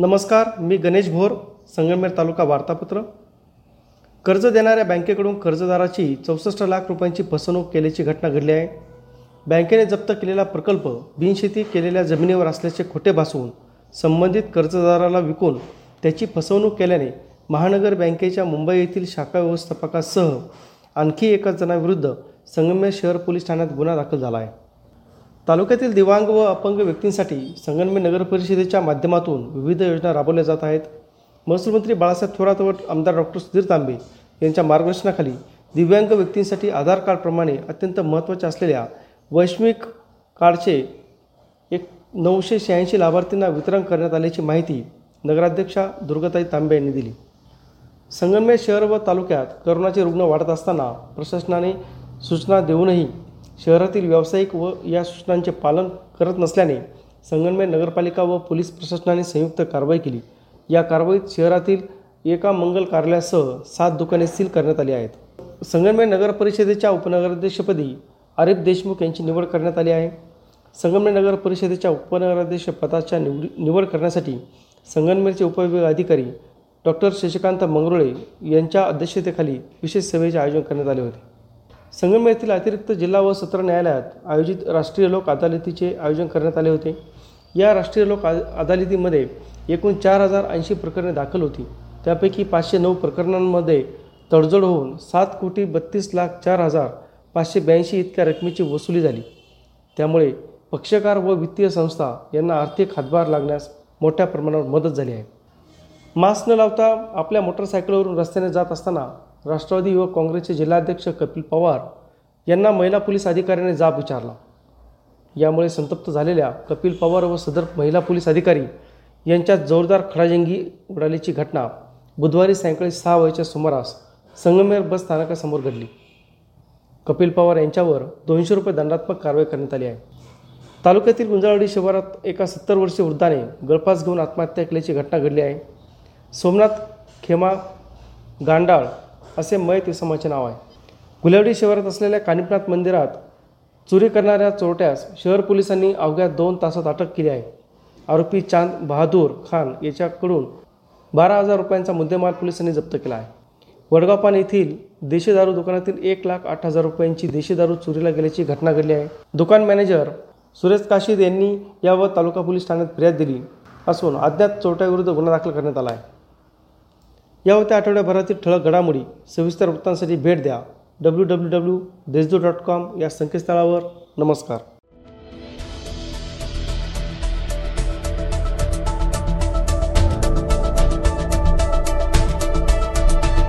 नमस्कार मी गणेश भोर संगमेर तालुका वार्तापत्र. कर्ज देणाऱ्या बँकेकडून कर्जदाराची चौसष्ट लाख रुपयांची फसवणूक केल्याची घटना घडली आहे. बँकेने जप्त केलेला प्रकल्प बिनशेती केलेल्या जमिनीवर असल्याचे खोटे भासवून संबंधित कर्जदाराला विकून त्याची फसवणूक केल्याने महानगर बँकेच्या मुंबई येथील शाखा व्यवस्थापकासह आणखी एका जणाविरुद्ध संगमेर शहर पोलीस ठाण्यात गुन्हा दाखल झाला आहे. तालुक्यातील दिव्यांग व अपंग व्यक्तींसाठी संगमनेर नगर परिषदेच्या माध्यमातून विविध योजना राबवल्या जात आहेत. महसूल मंत्री बाळासाहेब थोरात व आमदार डॉक्टर सुधीर तांबे यांच्या मार्गदर्शनाखाली दिव्यांग व्यक्तींसाठी आधार कार्डप्रमाणे अत्यंत महत्त्वाच्या असलेल्या वैश्विक कार्डचे एक नऊशे शहाऐंशी लाभार्थींना वितरण करण्यात आल्याची माहिती नगराध्यक्षा दुर्गाताई तांबे यांनी दिली. संगमनेर शहर व तालुक्यात करोनाचे रुग्ण वाढत असताना प्रशासनाने सूचना देऊनही शहरातील व्यावसायिक व या सूचनांचे पालन करत नसल्याने संगमनेर नगरपालिका व पोलीस प्रशासनाने संयुक्त कारवाई केली. या कारवाईत शहरातील एका मंगल कार्यालयासह सात दुकाने सील करण्यात आली आहेत. संगमनेर नगर परिषदेच्या उपनगराध्यक्षपदी आरिफ देशमुख यांची निवड करण्यात आली आहे. संगमनेर नगर परिषदेच्या उपनगराध्यक्ष पदाच्या निवडी निवड करण्यासाठी संगमनेरचे उपविभाग अधिकारी डॉक्टर शशिकांत मंगरुळे यांच्या अध्यक्षतेखाली विशेष सभेचे आयोजन करण्यात आले होते. संगम येथील अतिरिक्त जिल्हा व सत्र न्यायालयात आयोजित राष्ट्रीय लोक अदालतीचे आयोजन करण्यात आले होते. या राष्ट्रीय लोक आ अदालतीमध्ये एकूण चार हजार ऐंशी प्रकरणे दाखल होती. त्यापैकी पाचशे नऊ प्रकरणांमध्ये तडजोड होऊन सात कोटी बत्तीस लाख चार हजार पाचशे ब्याऐंशी इतक्या रकमेची वसुली झाली. त्यामुळे पक्षकार व वित्तीय संस्था यांना आर्थिक हातभार लागण्यास मोठ्या प्रमाणावर मदत झाली आहे. मास्क न लावता आपल्या मोटरसायकलवरून रस्त्याने जात असताना राष्ट्रवादी युवक काँग्रेसचे जिल्हाध्यक्ष कपिल पवार यांना महिला पोलीस अधिकाऱ्याने जाब विचारला. यामुळे संतप्त झालेल्या कपिल पवार व सदर महिला पोलीस अधिकारी यांच्यात जोरदार खडाजंगी उडाल्याची घटना बुधवारी सायंकाळी सहा वाजेच्या सुमारास संगमेर बस स्थानकासमोर घडली. कपिल पवार यांच्यावर दोनशे रुपये दंडात्मक कारवाई करण्यात आली आहे. तालुक्यातील गुंजाळवाडी शिवारात एका सत्तर वर्षीय वृद्धाने गळफास घेऊन आत्महत्या केल्याची घटना घडली आहे. सोमनाथ खेमा गांडाळ असे मय तिसमाचे नाव आहे. गुलावडी शहरात असलेल्या कानिपनाथ मंदिरात चोरी करणाऱ्या चोरट्यास शहर पोलिसांनी अवघ्या दोन तासात अटक केली आहे. आरोपी चांद बहादूर खान याच्याकडून बारा हजार रुपयांचा मुद्देमाल पोलिसांनी जप्त केला आहे. वडगावपान येथील देशी दारू दुकानातील एक लाख आठ हजार रुपयांची देशी दारू चोरीला गेल्याची घटना घडली आहे. दुकान मॅनेजर सुरेश काशीद यांनी यावर तालुका पोलीस ठाण्यात फिर्याद दिली असून अज्ञात चोरट्याविरुद्ध गुन्हा दाखल करण्यात आला आहे. या होत्या आठवड्याभरातील ठळक घडामोडी सविस्तर वृत्तांसाठी भेट द्या. W W W Deshdoot dot com या संकेतस्थळावर. नमस्कार.